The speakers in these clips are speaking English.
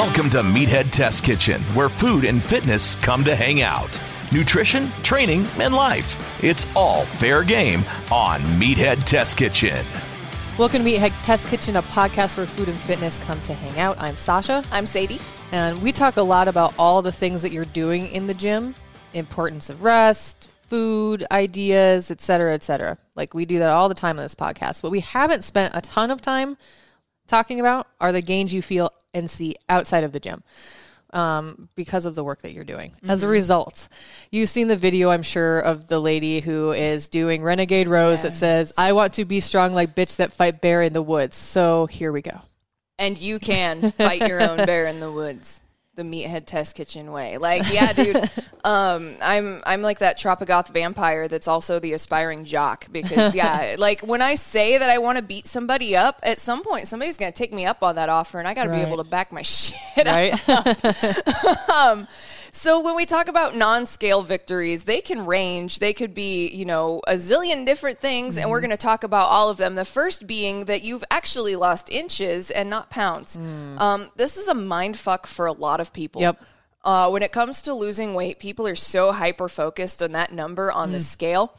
Welcome to Meathead Test Kitchen, where food and fitness come to hang out. Nutrition, training, and life. It's all fair game on Meathead Test Kitchen. Welcome to Meathead Test Kitchen, a podcast where food and fitness come to hang out. I'm Sausha. I'm Sadie. And we talk a lot about all the things that you're doing in the gym, importance of rest, food, ideas, etc., etc. Like we do that all the time on this podcast. but we haven't spent a ton of time talking about are the gains you feel and see outside of the gym um, because of the work that you're doing. Mm-hmm. As a result, you've seen the video, I'm sure, of the lady who is doing Renegade Rows yes. that says, I want to be strong like bitch that fight bear in the woods. So here we go. And you can fight your own bear in the woods the meathead test kitchen way. Like, yeah, dude, um, I'm I'm like that Tropigoth vampire that's also the aspiring jock because yeah, like when I say that I want to beat somebody up, at some point somebody's gonna take me up on that offer, and I got to right. be able to back my shit right. up. um, so when we talk about non-scale victories, they can range. They could be, you know, a zillion different things, mm-hmm. and we're mm-hmm. going to talk about all of them. The first being that you've actually lost inches and not pounds. Mm. Um, this is a mind fuck for a lot of people. Yep. Uh, when it comes to losing weight, people are so hyper focused on that number on mm. the scale.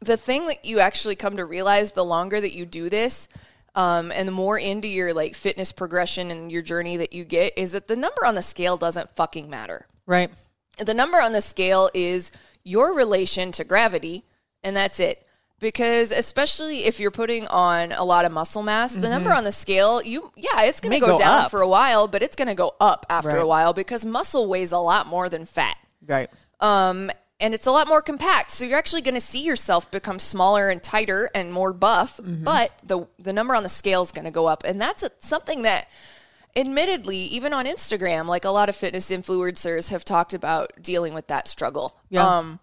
The thing that you actually come to realize the longer that you do this, um, and the more into your like fitness progression and your journey that you get, is that the number on the scale doesn't fucking matter. Right. The number on the scale is your relation to gravity, and that's it. Because especially if you're putting on a lot of muscle mass, mm-hmm. the number on the scale, you yeah, it's going to go, go, down up. for a while, but it's going to go up after right. a while because muscle weighs a lot more than fat. Right. Um, and it's a lot more compact. So you're actually going to see yourself become smaller and tighter and more buff, mm-hmm. but the the number on the scale is going to go up, and that's a, something that admittedly, even on Instagram, like a lot of fitness influencers have talked about dealing with that struggle. Yeah. Um,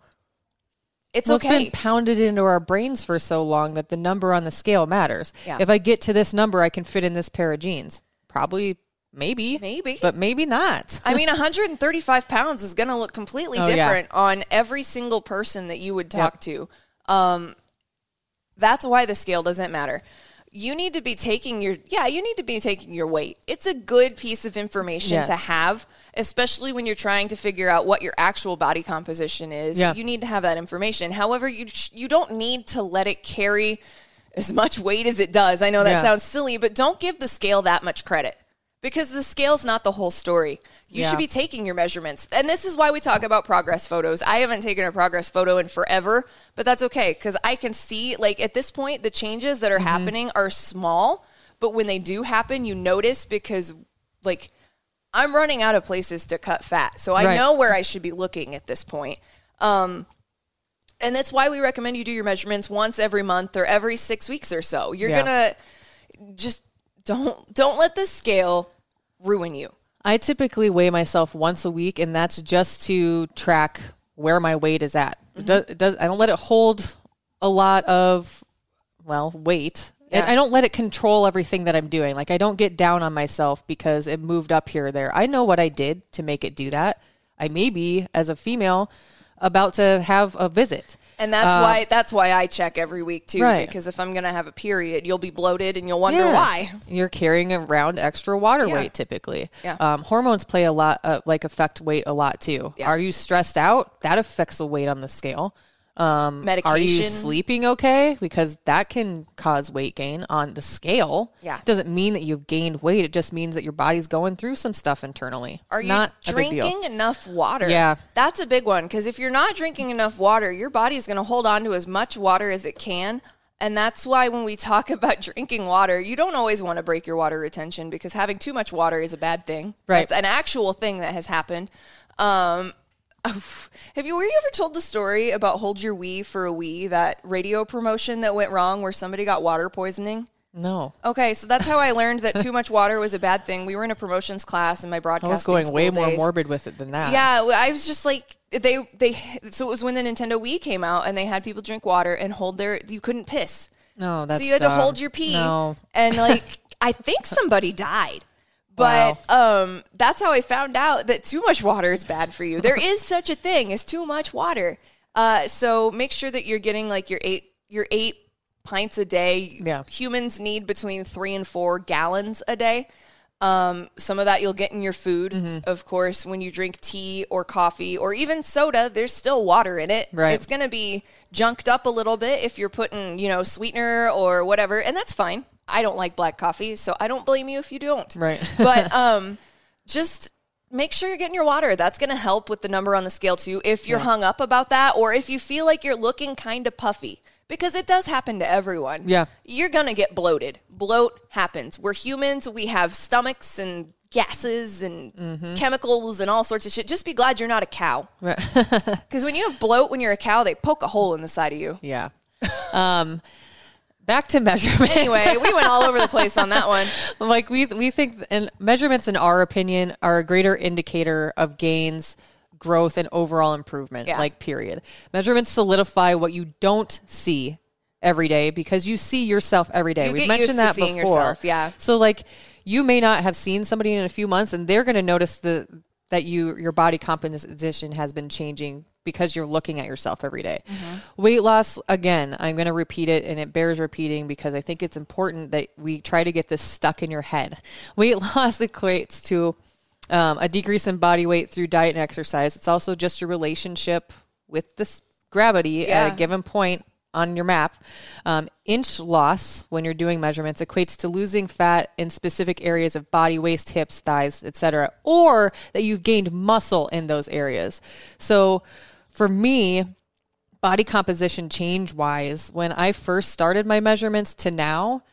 it's well, okay. It's been pounded into our brains for so long that the number on the scale matters. Yeah. If I get to this number, I can fit in this pair of jeans. Probably, maybe, maybe, but maybe not. I mean, 135 pounds is going to look completely oh, different yeah. on every single person that you would talk yep. to. Um, that's why the scale doesn't matter you need to be taking your yeah you need to be taking your weight it's a good piece of information yes. to have especially when you're trying to figure out what your actual body composition is yeah. you need to have that information however you you don't need to let it carry as much weight as it does i know that yeah. sounds silly but don't give the scale that much credit because the scale's not the whole story. You yeah. should be taking your measurements. And this is why we talk about progress photos. I haven't taken a progress photo in forever, but that's okay because I can see, like, at this point, the changes that are mm-hmm. happening are small, but when they do happen, you notice because, like, I'm running out of places to cut fat. So I right. know where I should be looking at this point. Um, and that's why we recommend you do your measurements once every month or every six weeks or so. You're yeah. going to just don't don't let the scale ruin you. I typically weigh myself once a week, and that's just to track where my weight is at. Mm-hmm. It does, it does, I don't let it hold a lot of, well, weight. Yeah. I don't let it control everything that I'm doing. Like I don't get down on myself because it moved up here or there. I know what I did to make it do that. I may be, as a female, about to have a visit. And that's uh, why that's why I check every week too. Right. Because if I'm gonna have a period, you'll be bloated and you'll wonder yeah. why. You're carrying around extra water yeah. weight typically. Yeah. Um, hormones play a lot, uh, like affect weight a lot too. Are you stressed out? That affects the weight on the scale. Um, Medication. Are you sleeping okay? Because that can cause weight gain on the scale. Yeah. doesn't mean that you've gained weight. It just means that your body's going through some stuff internally. Are you Not a big deal. drinking enough water? Yeah. That's a big one because if you're not drinking enough water, your body's going to hold on to as much water as it can. And that's why when we talk about drinking water, you don't always want to break your water retention because having too much water is a bad thing. Right. That's an actual thing that has happened. Um, have you were you ever told the story about hold your wee for a Wii that radio promotion that went wrong where somebody got water poisoning? No. Okay, so that's how I learned that too much water was a bad thing. We were in a promotions class in my I broadcasting. was going way more morbid with it than that. Yeah, I was just like they they. So it was when the Nintendo Wii came out, and they had people drink water and hold their. You couldn't piss, No, that's so you had to hold your pee. No. and like I think somebody died. But um, that's how I found out that too much water is bad for you. There is such a thing as too much water. Uh, so make sure that you're getting like your eight your eight pints a day. Yeah. Humans need between three and four gallons a day. Um, some of that you'll get in your food. Mm-hmm. Of course, when you drink tea or coffee or even soda, there's still water in it. Right. It's going to be junked up a little bit if you're putting, you know, sweetener or whatever, and that's fine. I don't like black coffee, so I don't blame you if you don't. Right. but um, just make sure you're getting your water. That's going to help with the number on the scale too. If you're hung up about that, or if you feel like you're looking kind of puffy, because it does happen to everyone. Yeah. you're gonna get bloated. Bloat happens. We're humans. We have stomachs and gases and Mm-hmm. chemicals and all sorts of shit. Just be glad you're not a cow. Right. Because when you have bloat when you're a cow, they poke a hole in the side of you. yeah. Um, back to measurements. Anyway, we went all over the place on that one. like we we think and measurements in our opinion are a greater indicator of gains growth and overall improvement Yeah. like period measurements solidify what you don't see every day because you see yourself every day You we've mentioned that seeing before yourself, yeah. so like you may not have seen somebody in a few months and they're going to notice the that you your body composition has been changing because you're looking at yourself every day. Mm-hmm. Weight loss again, I'm going to repeat it and it bears repeating because I think it's important that we try to get this stuck in your head. Weight loss equates to um, a decrease in body weight through diet and exercise. It's also just your relationship with this gravity at a given point on your map. Um, inch loss when you're doing measurements equates to losing fat in specific areas of body, waist, hips, thighs, etc., or that you've gained muscle in those areas. So for me, body composition change wise, when I first started my measurements to now,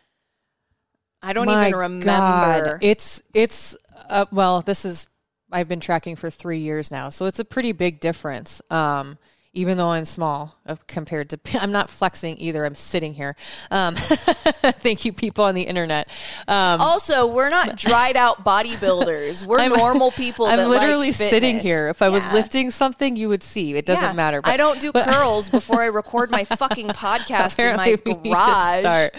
I don't even remember. God, it's it's uh, well, this is I've been tracking for three years now, so it's a pretty big difference. Um, even though I'm small uh, compared to, I'm not flexing either. I'm sitting here. Um, thank you, people on the internet. Um, also, we're not dried out bodybuilders. We're I'm- normal people. I'm literally sitting here. If I was lifting something, you would see. It doesn't Yeah. matter. I don't do but- curls before I record my fucking podcast in my Apparently we need to garage. start.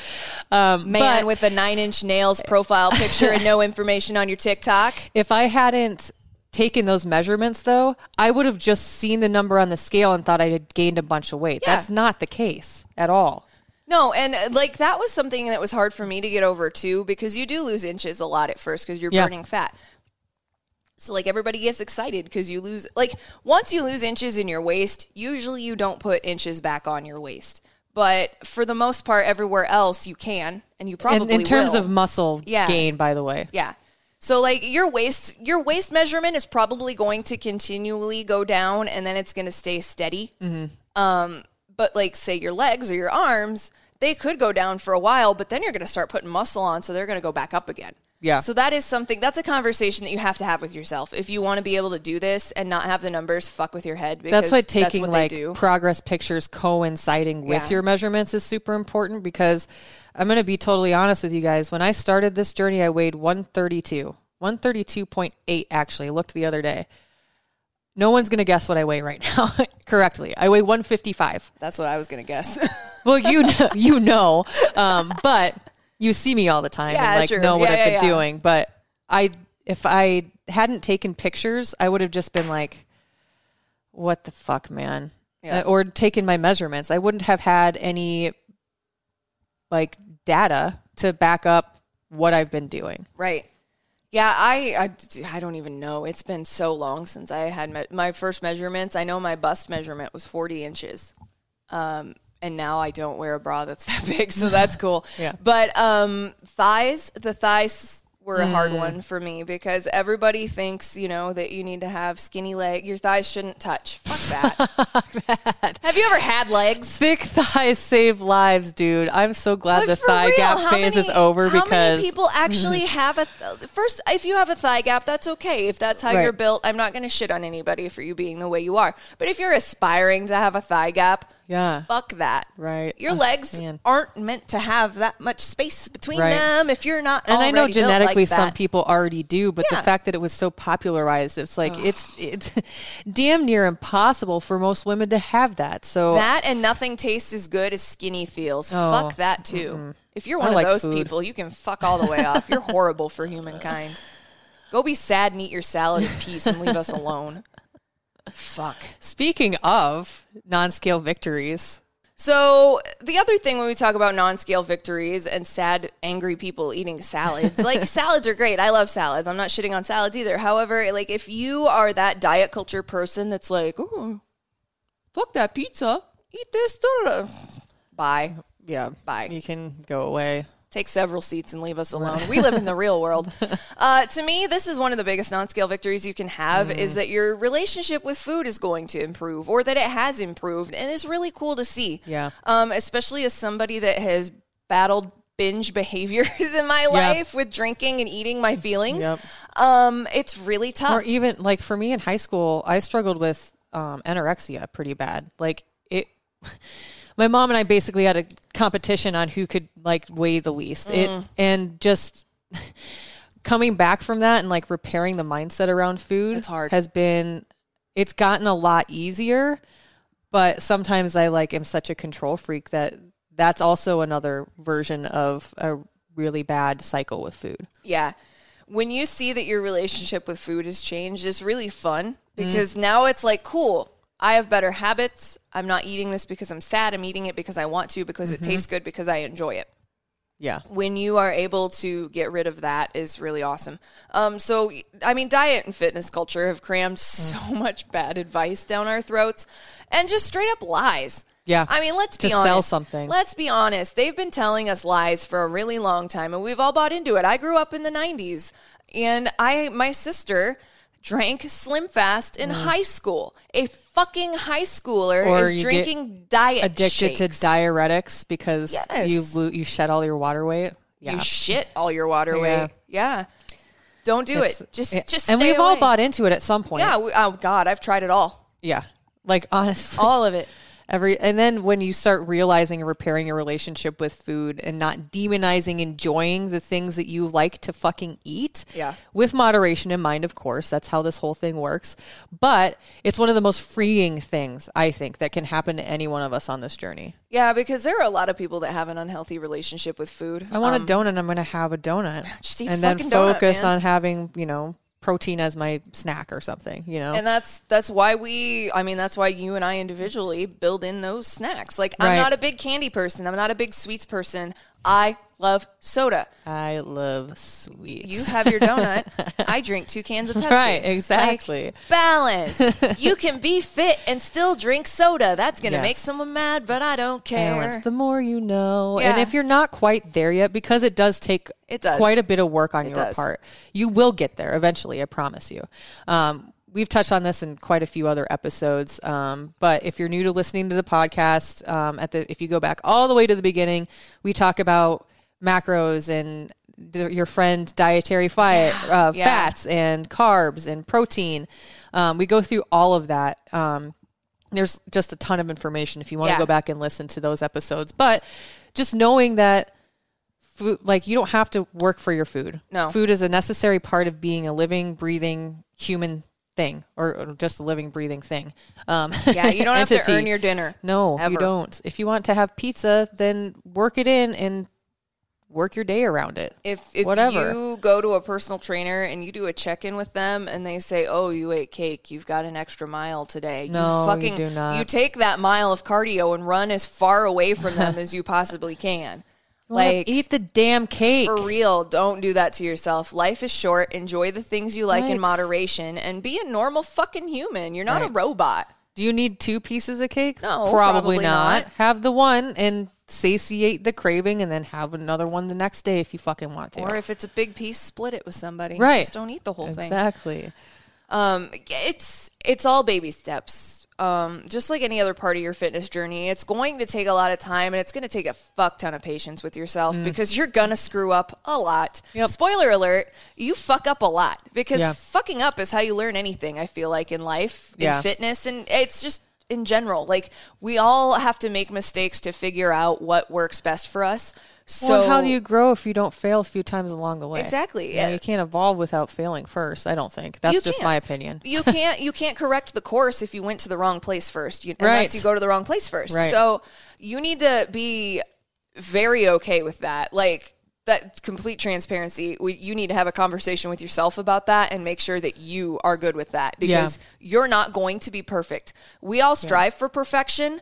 Um, Man but- with a nine inch nails profile picture and no information on your TikTok. If I hadn't taken those measurements, though, I would have just seen the number on the scale and thought I had gained a bunch of weight. Yeah. That's not the case at all. No, and uh, like that was something that was hard for me to get over too because you do lose inches a lot at first because you're Yeah. burning fat. So like everybody gets excited because you lose like once you lose inches in your waist, usually you don't put inches back on your waist. But for the most part, everywhere else you can, and you probably In, in terms will. of muscle Yeah. gain, by the way. Yeah. So like your waist your waist measurement is probably going to continually go down and then it's going to stay steady. Mm-hmm. Um but like say your legs or your arms, they could go down for a while, but then you're going to start putting muscle on so they're going to go back up again. Yeah. So that is something that's a conversation that you have to have with yourself. If you want to be able to do this and not have the numbers fuck with your head because That's why taking what like do. progress pictures coinciding with Yeah. your measurements is super important because I'm going to be totally honest with you guys. When I started this journey, I weighed 132, 132.8 actually. I looked the other day. No one's going to guess what I weigh right now correctly. I weigh 155. That's what I was going to guess. Well, you know, you know, um, but you see me all the time Yeah, and like true. know what Yeah, I've yeah, been doing. But I, if I hadn't taken pictures, I would have just been like, "What the fuck, man?" Yeah. Uh, Or taken my measurements. I wouldn't have had any like data to back up what I've been doing. Right. Yeah, I, I, I don't even know. It's been so long since I had me- my first measurements. I know my bust measurement was 40 inches. Um, and now I don't wear a bra that's that big, so that's cool. Yeah. But um, thighs, the thighs were a Mm. hard one for me because everybody thinks, you know, that you need to have skinny leg. Your thighs shouldn't touch. Fuck that. have you ever had legs? Thick thighs save lives, dude. I'm so glad But the thigh real, gap phase is over how because many people actually have a th- first if you have a thigh gap that's okay if that's how Right. you're built i'm not going to shit on anybody for you being the way you are but if you're aspiring to have a thigh gap Yeah. fuck that Right. your Ugh, legs man. aren't meant to have that much space between Right. them if you're not and I know genetically like some people already do, but Yeah. the fact that it was so popularized, it's like it's it's damn near impossible for most women to have that. So that and nothing tastes as good as skinny feels Oh, fuck that too if you're I one of like those food. people you can fuck all the way off you're horrible for humankind go be sad and eat your salad in peace and leave us alone fuck speaking of non-scale victories, So the other thing when we talk about non-scale victories and sad, angry people eating salads, like salads are great. I love salads. I'm not shitting on salads either. However, like if you are that diet culture person that's like, oh, fuck that pizza, eat this, da, da, da." bye, yeah, Bye. You can go away. Take several seats and leave us alone. We live in the real world. Uh, to me, this is one of the biggest non-scale victories you can have is that your relationship with food is going to improve or that it has improved, and it's really cool to see. Yeah. Um, especially as somebody that has battled binge behaviors in my life with drinking and eating my feelings. Yep. Um, it's really tough. Or even like for me in high school, I struggled with um, anorexia pretty bad. Like it, my mom and I basically had a competition on who could like weigh the least. It and just coming back from that and like repairing the mindset around food It's hard. has been. It's gotten a lot easier, but sometimes I like am such a control freak that that's also another version of a really bad cycle with food. Yeah. When you see that your relationship with food has changed, it's really fun Mm. because now it's like, cool, I have better habits. I'm not eating this because I'm sad. I'm eating it because I want to, because Mm-hmm. it tastes good, because I enjoy it. Yeah. When you are able to get rid of that is really awesome. Um, so, I mean, diet and fitness culture have crammed so Mm. much bad advice down our throats and just straight up lies. Yeah. I mean, let's To be sell something. Let's be honest. They've been telling us lies for a really long time, and we've all bought into it. I grew up in the '90s, and I, my sister, drank Slim Fast in high school. A fucking high schooler Mm. Or is drinking diet addicted shakes. to diuretics because Yes. you lo- you shed all your water weight. Yeah. You shit all your water Yeah. weight. Yeah. Don't do It's- it. Just, yeah. just and we've all bought into it at some point. Yeah. We, oh God, I've tried it all. yeah. Like honestly, All of it. Every and then when you start realizing and repairing your relationship with food and not demonizing enjoying the things that you like to fucking eat. Yeah. With moderation in mind, of course. That's how this whole thing works. But it's one of the most freeing things I think that can happen to any one of us on this journey. Yeah, because there are a lot of people that have an unhealthy relationship with food. I want a um, donut. I'm going to have a donut, Just eat and then fucking donut, focus on having you know protein as my snack or something. You know, And that's that's why we I mean that's why you and I individually build in those snacks. Like I'm not a big candy person. I'm not a big sweets person. I love soda. I love sweets. You have your donut. I drink two cans of Pepsi. Right, Like, exactly. balance. you can be fit and still drink soda. That's going to Yes. make someone mad, but I don't care. Balance. The more you know. And if you're not quite there yet, because it does take It does. quite a bit of work on It your does. part, you will get there eventually. I promise you. Um, we've touched on this in quite a few other episodes. Um, but if you're new to listening to the podcast, um, at the if you go back all the way to the beginning, we talk about macros and your friend dietary fiber, uh, Yeah. fats and carbs and protein. Um, we go through all of that. Um, there's just a ton of information if you want to Yeah. go back and listen to those episodes. But just knowing that food, like you don't have to work for your food. No. food is a necessary part of being a living, breathing human thing, or, or just a living, breathing thing. Um, yeah, you don't have to earn your dinner. No, Ever. you don't. If you want to have pizza, then work it in and work your day around it. If if Whatever. you go to a personal trainer and you do a check in with them and they say, "Oh, you ate cake, you've got an extra mile today," No, you you do not. you take that mile of cardio and run as far away from them as you possibly can. Like eat the damn cake. for real, don't do that to yourself. Life is short. Enjoy the things you like in moderation and be a normal fucking human. You're not a robot. Do you need two pieces of cake? No, probably not. Have the one and satiate the craving, and then have another one the next day if you fucking want to. Or if it's a big piece, split it with somebody. Right. Just don't eat the whole thing. exactly. Um, it's it's all baby steps. Um, just like any other part of your fitness journey, it's going to take a lot of time and it's going to take a fuck ton of patience with yourself because you're gonna screw up a lot. Mm. Yep. Spoiler alert: you fuck up a lot because Yeah. fucking up is how you learn anything. I feel like in life, in Yeah. fitness, and it's just in general. Like we all have to make mistakes to figure out what works best for us. So well, how do you grow if you don't fail a few times along the way? Exactly, You, know, yeah. you can't evolve without failing first. I don't think that's You just can't. my opinion. you can't you can't correct the course if you went to the wrong place first. You, Right. Unless you go to the wrong place first. Right. So you need to be very okay with that. Like that complete transparency. We, you need to have a conversation with yourself about that and make sure that you are good with that because you're not going to be perfect. We all strive for perfection.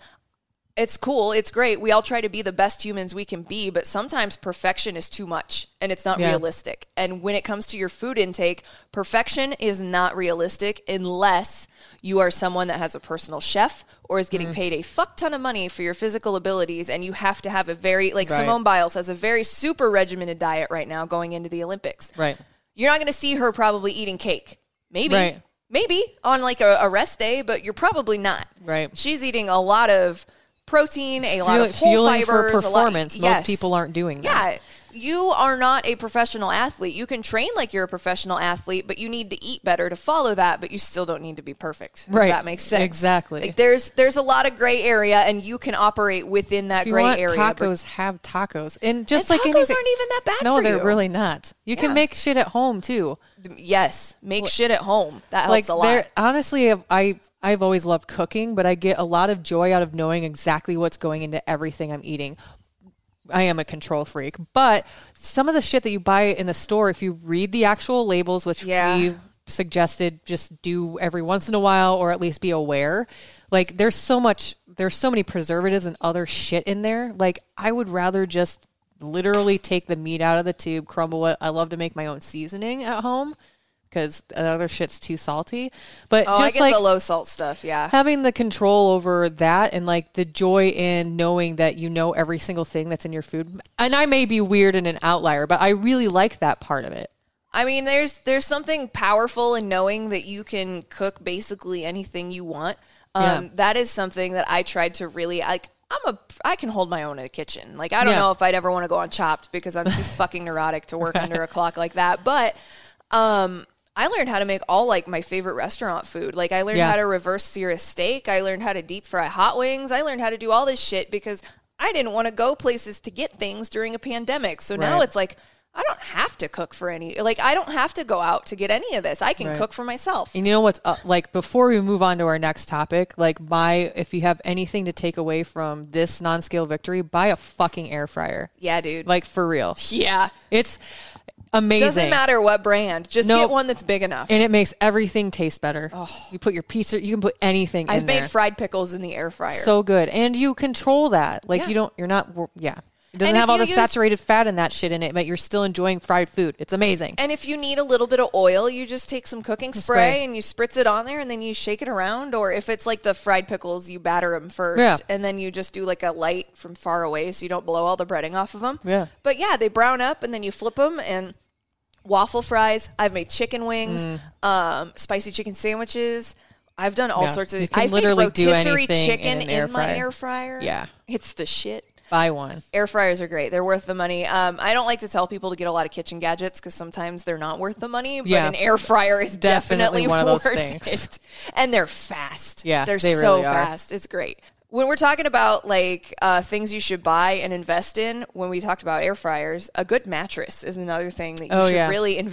It's cool. It's great. We all try to be the best humans we can be, but sometimes perfection is too much and it's not Yeah. realistic. And when it comes to your food intake, perfection is not realistic unless you are someone that has a personal chef or is Mm. getting paid a fuck ton of money for your physical abilities. And you have to have a very, like Right. Simone Biles has a very super regimented diet right now going into the Olympics. Right. You're not going to see her probably eating cake. Maybe. Right. Maybe on like a, a rest day, but you're probably not. Right. She's eating a lot of protein, a lot Fuel- of whole fueling fibers, for a lot- performance. yes. Most people aren't doing that. Yeah. You are not a professional athlete. You can train like you're a professional athlete, but you need to eat better to follow that, but you still don't need to be perfect. If Right. that makes sense. Exactly. Like there's there's a lot of gray area and you can operate within that gray want area. tacos, have tacos, and just And like tacos anything, aren't even that bad No, they're you. really not. You Yeah. can make shit at home too. yes, make shit at home. That helps like a lot. honestly I I've always loved cooking, but I get a lot of joy out of knowing exactly what's going into everything I'm eating. I am a control freak, but some of the shit that you buy in the store, if you read the actual labels, which Yeah. we suggested just do every once in a while or at least be aware, like there's so much, there's so many preservatives and other shit in there. Like I would rather just literally take the meat out of the tube, crumble it. I love to make my own seasoning at home because the other shit's too salty. But oh, I just get like the low salt stuff. Yeah. having the control over that and like the joy in knowing that you know every single thing that's in your food. And I may be weird and an outlier, but I really like that part of it. I mean, there's there's something powerful in knowing that you can cook basically anything you want. Um, Yeah. That is something that I tried to really like. I'm a I can hold my own in a kitchen. Like I don't Yeah. know if I'd ever want to go on Chopped because I'm too fucking neurotic to work under a clock like that. But um, I learned how to make all like my favorite restaurant food. Like I learned Yeah. how to reverse sear a steak. I learned how to deep fry hot wings. I learned how to do all this shit because I didn't want to go places to get things during a pandemic. So now it's like I don't have to cook for any. Like I don't have to go out to get any of this. I can Right. cook for myself. And you know what's up? Like before we move on to our next topic, like buy if you have anything to take away from this non-scale victory, buy a fucking air fryer. Yeah, dude. Like for real. yeah. It's amazing. Doesn't matter what brand. Just Nope. get one that's big enough. And it makes everything taste better. Oh. You put your pizza, you can put anything I've made there. fried pickles in the air fryer. so good and you control that like Yeah. you don't you're not yeah it doesn't And have all the use- saturated fat and that shit in it but you're still enjoying fried food it's amazing And if you need a little bit of oil, you just take some cooking spray, Spray. and you spritz it on there, and then you shake it around. Or if it's like the fried pickles, you batter them first, Yeah. and then you just do like a light from far away, so you don't blow all the breading off of them. Yeah. But yeah, they brown up, and then you flip them and waffle fries. I've made chicken wings, um, spicy chicken sandwiches. I've done all Mm. Yeah. sorts of. I've literally made do rotisserie anything in chicken air in my air fryer. Yeah. it's the shit buy one air fryers are great. They're worth the money. Um, I don't like to tell people to get a lot of kitchen gadgets because sometimes they're not worth the money. But Yeah. an air fryer is Definitely definitely, one of those worth things. it. And they're fast. Yeah, they're they so really fast. It's great. When we're talking about like uh, things you should buy and invest in, when we talked about air fryers, a good mattress is another thing that you Oh, should yeah. really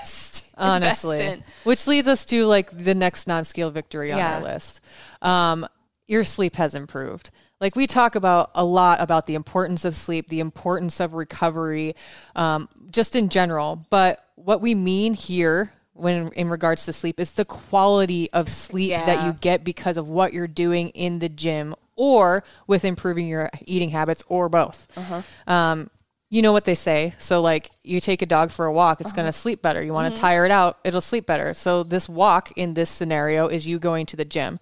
invest. honestly invest in. which leads us to like the next non-scale victory on Yeah. our list um your sleep has improved like we talk about a lot about the importance of sleep the importance of recovery um, just in general but what we mean here when in regards to sleep is the quality of sleep that you get because of what you're doing in the gym or with improving your eating habits or both um, you know what they say. So like you take a dog for a walk, it's going to sleep better. You want to tire it out, it'll sleep better. So this walk in this scenario is you going to the gym.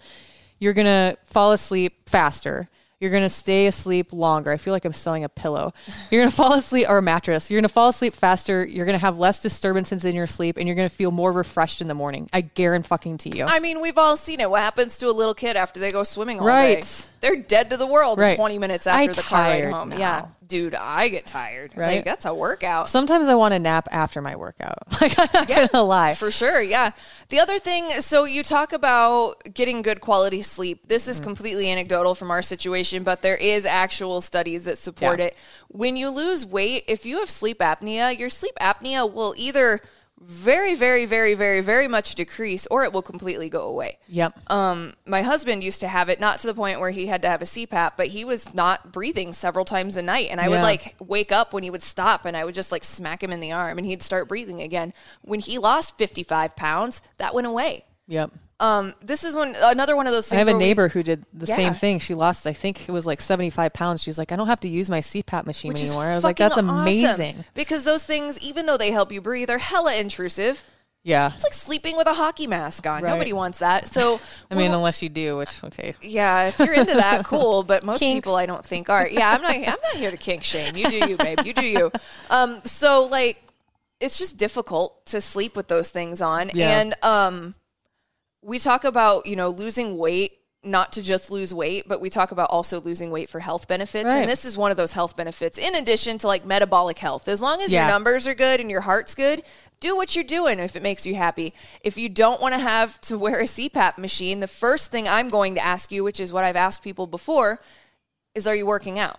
you're going to fall asleep faster. You're going to stay asleep longer. I feel like I'm selling a pillow. You're going to fall asleep or a mattress. You're going to fall asleep faster. You're going to have less disturbances in your sleep and you're going to feel more refreshed in the morning. I guarantee fucking to you. I mean, we've all seen it. What happens to a little kid after they go swimming all Right. day? They're dead to the world Right. 20 minutes I after the car ride home. now. Yeah. Dude, I get tired. Right. Like, that's a workout. Sometimes I want to nap after my workout. Like I'm not Yeah, going to lie. For sure, yeah. The other thing, so you talk about getting good quality sleep. This Mm-hmm. is completely anecdotal from our situation, but there is actual studies that support Yeah. it. When you lose weight, if you have sleep apnea, your sleep apnea will either very, very, very, very, very much decrease or it will completely go away. Yep. Um, my husband used to have it, not to the point where he had to have a CPAP, but he was not breathing several times a night. And I would like wake up when he would stop and I would just like smack him in the arm and he'd start breathing again. When he lost 55 pounds, that went away. yep. Um, this is one another one of those things. I have a where we- neighbor who did the Yeah. same thing. She lost, I think it was like 75 pounds. She's like, I don't have to use my CPAP machine which anymore. I was like, that's awesome. amazing. because those things, even though they help you breathe, are hella intrusive. Yeah. It's like sleeping with a hockey mask on. Right. Nobody wants that. So, I mean, unless you do, which, okay. Yeah, if you're into that, cool. But most Kinks. people, I don't think are. Yeah, I'm not. I'm not here to kink shame. You do you, babe. You do you. Um, so like, it's just difficult to sleep with those things on, Yeah. and um, we talk about you know losing weight. Not to just lose weight, but we talk about also losing weight for health benefits. Right. And this is one of those health benefits, in addition to like metabolic health. As long as Yeah. your numbers are good and your heart's good, do what you're doing if it makes you happy. If you don't want to have to wear a CPAP machine, the first thing I'm going to ask you, which is what I've asked people before, is are you working out?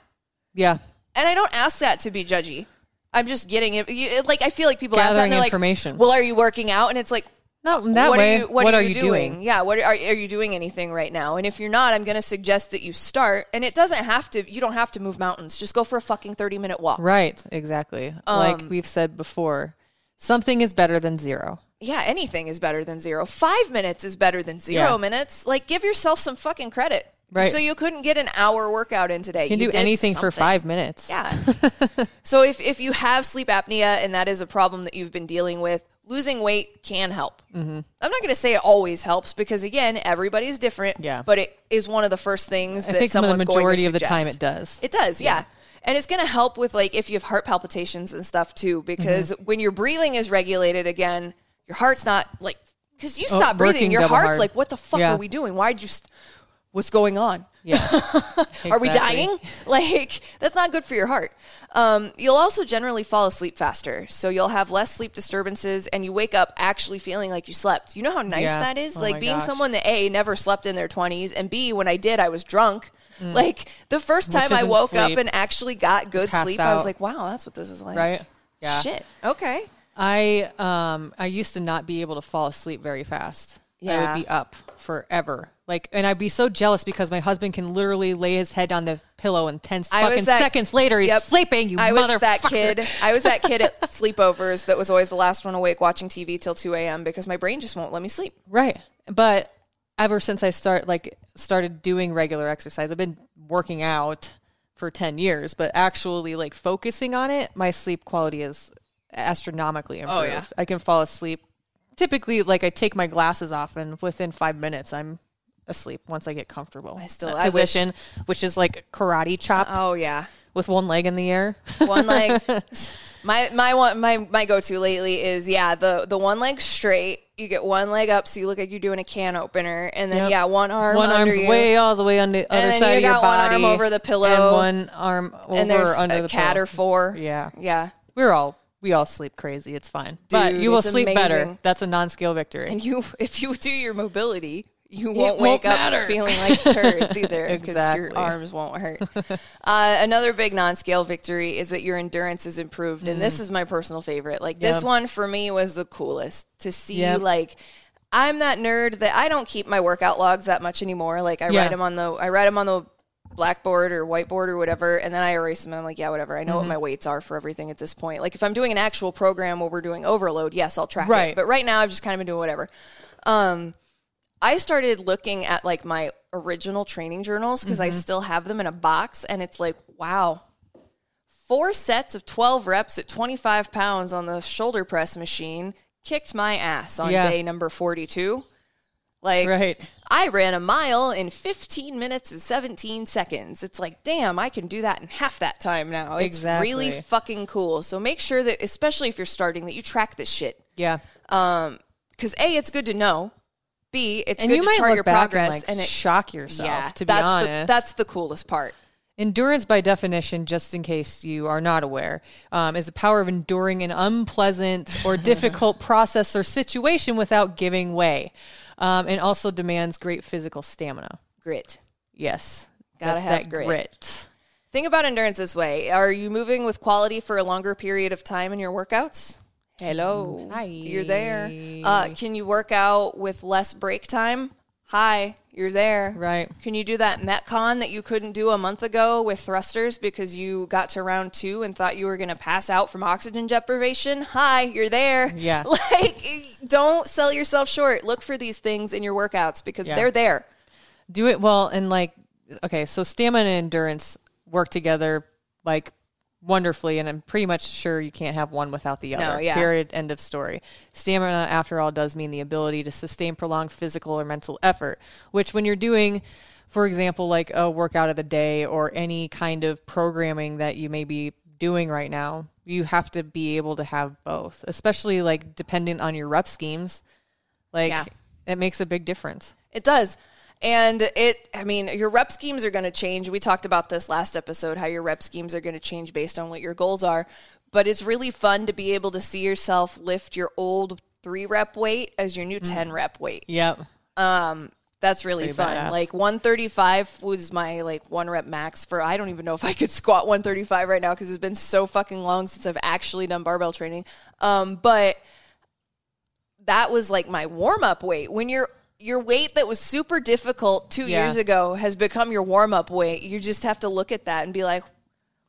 Yeah. And I don't ask that to be judgy. I'm just getting it. you- Like I feel like people ask that Gathering and they're information. like, "Well, are you working out?" And it's like, No, in that what way, are you, what, are, you doing? doing? Yeah, what are, are you doing anything right now? And if you're not, I'm going to suggest that you start. And it doesn't have to. You don't have to move mountains. Just go for a fucking 30 minute walk. Right, exactly. Um, like we've said before, something is better than zero. Yeah, anything is better than zero. Five minutes is better than zero Yeah. minutes. Like, give yourself some fucking credit. Right. So you couldn't get an hour workout in today. You can You do did anything for five minutes. Yeah. so if, if you have sleep apnea and that is a problem that you've been dealing with, losing weight can help. Mm-hmm. I'm not going to say it always helps because again, everybody's different. Yeah. But it is one of the first things I that think the majority going of to the time it does. It does, yeah. And it's going to help with like if you have heart palpitations and stuff too, because Mm-hmm. when your breathing is regulated again, your heart's not like because you Oh, stop breathing, your heart's hard. like, what the fuck Yeah. are we doing? Why'd you? St- What's going on? Yeah. Are we dying? Like that's not good for your heart. Um, you'll also generally fall asleep faster, so you'll have less sleep disturbances, and you wake up actually feeling like you slept. You know how nice Yeah. that is. Oh like being gosh. someone that a never slept in their twenties, and b when I did, I was drunk. Like the first Mm. Time I isn't woke up and actually got good Passed sleep, I was like, wow, that's what this is like. Right? Yeah. Shit. Okay. I um I used to not be able to fall asleep very fast. I would be up forever. Like and I'd be so jealous because my husband can literally lay his head on the pillow and 10 I fucking that- seconds later he's Yep. sleeping, you I was that kid. I was that kid at sleepovers that was always the last one awake watching TV till 2 a.m. because my brain just won't let me sleep. Right. But ever since I start like started doing regular exercise, I've been working out for 10 years, but actually like focusing on it, my sleep quality is astronomically improved. Oh, yeah. I can fall asleep. Typically like I take my glasses off and within 5 minutes I'm asleep once I get comfortable. I still- That I wish- position, which is like karate chop Oh yeah. with one leg in the air. one leg. my my one my my go to lately is yeah the the one leg straight. You get one leg up, so you look like you're doing a can opener, and then Yep. yeah, one arm one arm's you, way all the way on the other side you of your got one body, arm over the pillow, and one arm over and there's under a the cat pillow. or four. Yeah. yeah. We're all we all sleep crazy. It's fine, but you will sleep better. That's a non-scale victory. And you, if you do your mobility, you won't won't wake up feeling like turds either because your arms won't hurt. uh, another big non-scale victory is that your endurance is improved, and this is my personal favorite. Like this Mm. One for me was the coolest to see. Yep. Like I'm that nerd that I don't keep my workout logs that much anymore. Like I Yeah. write them on the I write them on the blackboard or whiteboard or whatever and then I erase them and I'm like yeah whatever I know Mm-hmm. what my weights are for everything at this point like if I'm doing an actual program where we're doing overload yes I'll track Right. it but right now I've just kind of been doing whatever um I started looking at like my original training journals because Mm-hmm. I still have them in a box and it's like wow four sets of 12 reps at 25 pounds on the shoulder press machine kicked my ass on Yeah. day number 42 Like, Right. I ran a mile in 15 minutes and 17 seconds. It's like, damn, I can do that in half that time now. It's really fucking cool. So make sure that, especially if you're starting, that you track this shit. Yeah. Because A, it's good to know. B, it's and good to chart your progress. and like and it, shock yourself. yeah, to be that's honest, the that's the coolest part. Endurance, by definition, just in case you are not aware, um, is the power of enduring an unpleasant or difficult process or situation without giving way, um, and also demands great physical stamina. Grit. Yes, Gotta have that grit. grit. Think about endurance this way: Are you moving with quality for a longer period of time in your workouts? Hello, Hi. you're there. Uh, can you work out with less break time? Hi, you're there. Right. Can you do that Metcon that you couldn't do a month ago with thrusters because you got to round two and thought you were going to pass out from oxygen deprivation? Hi, you're there. Yeah. Like, don't sell yourself short. Look for these things in your workouts because Yeah. they're there. Do it well, and like, okay, so stamina and endurance work together like wonderfully, and I'm pretty much sure you can't have one without the other. No, yeah. Period. End of story. Stamina, after all, does mean the ability to sustain prolonged physical or mental effort, which when you're doing, for example, like a workout of the day or any kind of programming that you may be doing right now, you have to be able to have both, especially like dependent on your rep schemes. Like, Yeah. it makes a big difference. It does. And it, I mean, your rep schemes are going to change. We talked about this last episode, how your rep schemes are going to change based on what your goals are. But it's really fun to be able to see yourself lift your old three rep weight as your new 10 rep weight. Yep. Um, That's really fun. badass. Like 135 was my like one rep max for I don't even know if I could squat 135 right now because it's been so fucking long since I've actually done barbell training. Um, but that was like my warm up weight. When your your weight that was super difficult two Yeah. years ago has become your warm up weight, you just have to look at that and be like,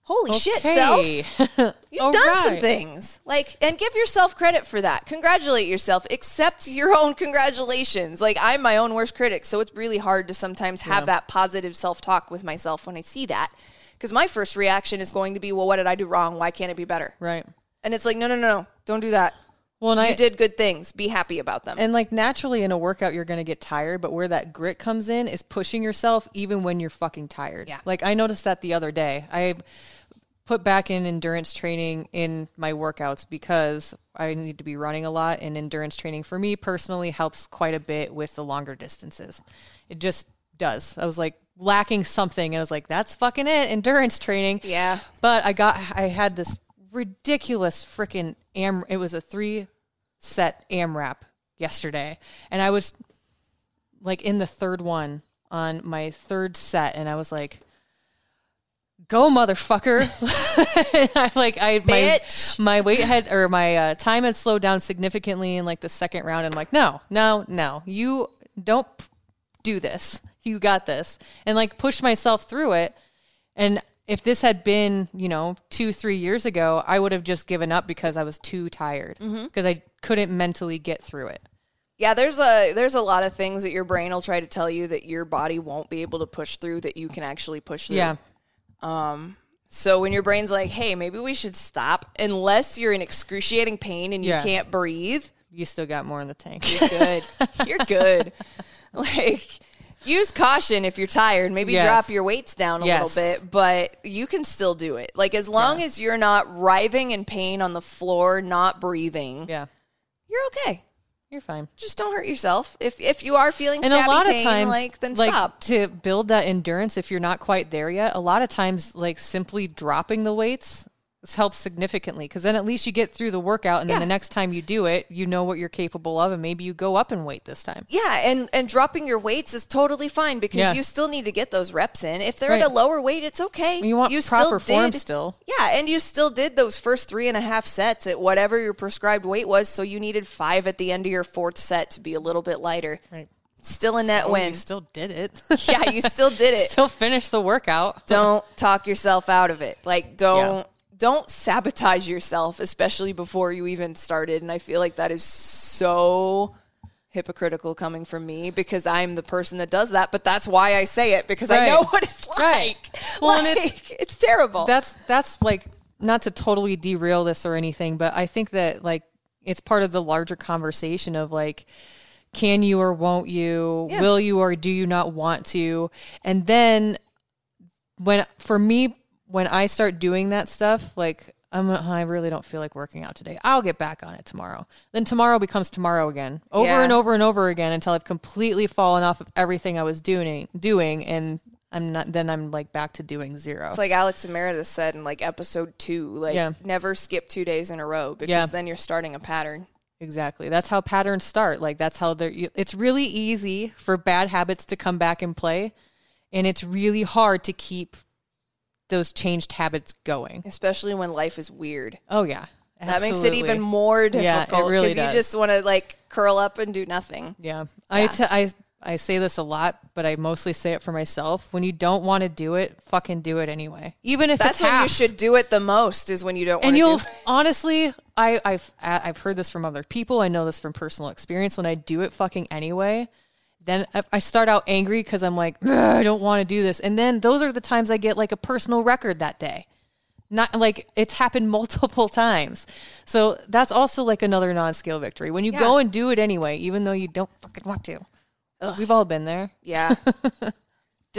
"Holy shit, Okay. self! You've done some things. Like, and give yourself credit for that. Congratulate yourself. Accept your own congratulations. Like, I'm my own worst critic, so it's really hard to sometimes have that positive self talk with myself when I see that. Because my first reaction is going to be, well, what did I do wrong? Why can't it be better? Right. And it's like, no, no, no, no. Don't do that. Well, and you I did good things. Be happy about them. and like naturally in a workout you're going to get tired, but where that grit comes in is pushing yourself even when you're fucking tired. Yeah. Like I noticed that the other day. I put back in endurance training in my workouts because I need to be running a lot and endurance training for me personally helps quite a bit with the longer distances. It just does. I was like lacking something and I was like that's fucking it, endurance training. Yeah. But I got I had this ridiculous freaking am it was a 3 set AMRAP yesterday and I was like in the third one on my third set and I was like go motherfucker. And I like I Bitch. my my weight had or my uh, time had slowed down significantly in like the second round I'm like no no no. You don't do this. You got this. And like push myself through it and if this had been, you know, two, three years ago, I would have just given up because I was too tired Mm-hmm. because I couldn't mentally get through it. Yeah, there's a there's a lot of things that your brain will try to tell you that your body won't be able to push through that you can actually push through. Yeah. Um, So when your brain's like, "Hey, maybe we should stop," unless you're in excruciating pain and you Yeah. can't breathe, You still got more in the tank. you're good. you're good. Like use caution if you're tired. Maybe Yes. drop your weights down a Yes. little bit, but you can still do it. Like as long as you're not writhing in pain on the floor, not breathing, yeah. you're okay. You're fine. Just don't hurt yourself. If if you are feeling And a lot pain, of times, like then like stop. to build that endurance, if you're not quite there yet, a lot of times, like simply dropping the weights helps significantly because then at least you get through the workout, and then the next time you do it, you know what you're capable of, and maybe you go up in weight this time. Yeah, and and dropping your weights is totally fine because Yeah. you still need to get those reps in. If they're at a lower weight, it's okay. You want you proper form did, still. Yeah, and you still did those first three and a half sets at whatever your prescribed weight was. So you needed five at the end of your fourth set to be a little bit lighter. Right. Still a net Oh, win. you still did it. yeah, you still did it. still finished the workout. don't talk yourself out of it. Like don't don't sabotage yourself, especially before you even started. And I feel like that is so hypocritical coming from me because I'm the person that does that. But that's why I say it because I know what it's like. Right. Well, and it's- it's, terrible. that's that's like not to totally derail this or anything, but I think that like it's part of the larger conversation of like can you or won't you? Yeah. Will you or do you not want to? And then when for me when I start doing that stuff, like I'm I really don't feel like working out today. I'll get back on it tomorrow. Then tomorrow becomes tomorrow again. Over Yeah. and over and over again until I've completely fallen off of everything I was doing doing and I'm not then I'm like back to doing zero. It's like Alex and Meredith said in like episode two, like Yeah. never skip two days in a row because Yeah. then you're starting a pattern. Exactly. That's how patterns start. Like that's how they're. It's really easy for bad habits to come back and play, and it's really hard to keep those changed habits going. especially when life is weird. Oh yeah, That makes it even more difficult Yeah, it really you just want to like curl up and do nothing. Yeah, I te- I I say this a lot, but I mostly say it for myself. When you don't want to do it, fucking do it anyway. Even if That's it's when you should do it the most is when you don't want to do it and you'll do honestly I, i've i've heard this from other people i know this from personal experience when i do it fucking anyway then I- start out angry because i'm like i don't want to do this and then those are the times i get like a personal record that day not like it's happened multiple times so that's also like another non-scale victory when you Yeah. go and do it anyway even though you don't fucking want to we've all been there Yeah.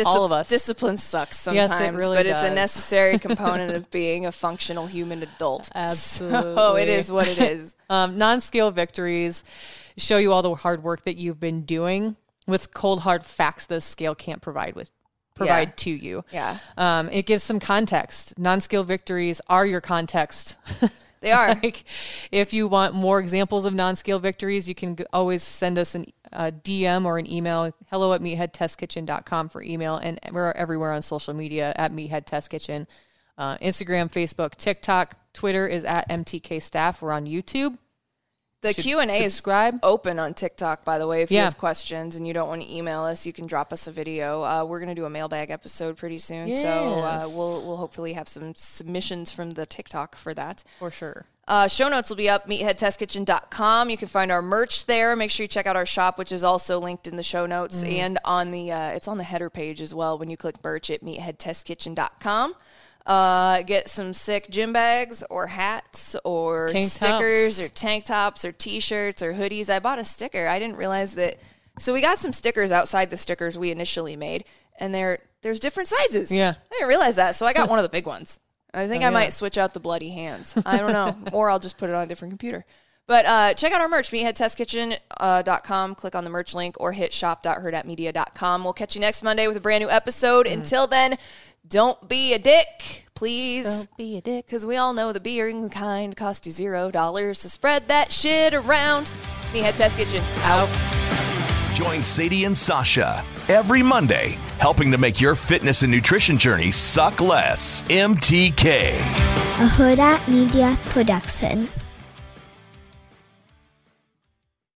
All of us. Discipline sucks Yes, sometimes, it really but it's a necessary component of being a functional human adult. Absolutely. So it is what it is. Um, non-scale victories show you all the hard work that you've been doing with cold hard facts the scale can't provide with provide Yeah. to you. Yeah. Um, it gives some context. Non-scale victories are your context. They are. like, if you want more examples of non-scale victories, you can always send us an uh, DM or an email. Hello at meatheadtestkitchen.com for email, and we're everywhere on social media at Meathead Test Kitchen. Uh, Instagram, Facebook, TikTok, Twitter is at MTK Staff. We're on YouTube. The Q and A is open on TikTok. By the way, if you have questions and you don't want to email us, you can drop us a video. Uh, we're going to do a mailbag episode pretty soon, so uh, we'll we'll hopefully have some submissions from the TikTok for that. For sure. Uh, show notes will be up meatheadtestkitchen.com. You can find our merch there. Make sure you check out our shop, which is also linked in the show notes Mm-hmm. and on the uh, it's on the header page as well. When you click merch at meatheadtestkitchen.com. Uh, get some sick gym bags or hats or Tank stickers tops. or tank tops or t-shirts or hoodies. I bought a sticker. I didn't realize that. So we got some stickers outside the stickers we initially made, and there there's different sizes. Yeah. I didn't realize that. So I got one of the big ones. I think I yeah. might switch out the bloody hands. I don't know. or I'll just put it on a different computer. But uh, check out our merch, meatheadtestkitchen.com. Click on the merch link or hit shop.hurrdatmedia.com. We'll catch you next Monday with a brand new episode. Mm. Until then, don't be a dick, please. Don't be a dick. Because we all know the being kind cost you zero dollars. So spread that shit around. Meathead Test Kitchen out. Join Sadie and Sausha every Monday, helping to make your fitness and nutrition journey suck less. MTK. a Hurrdat Media Production.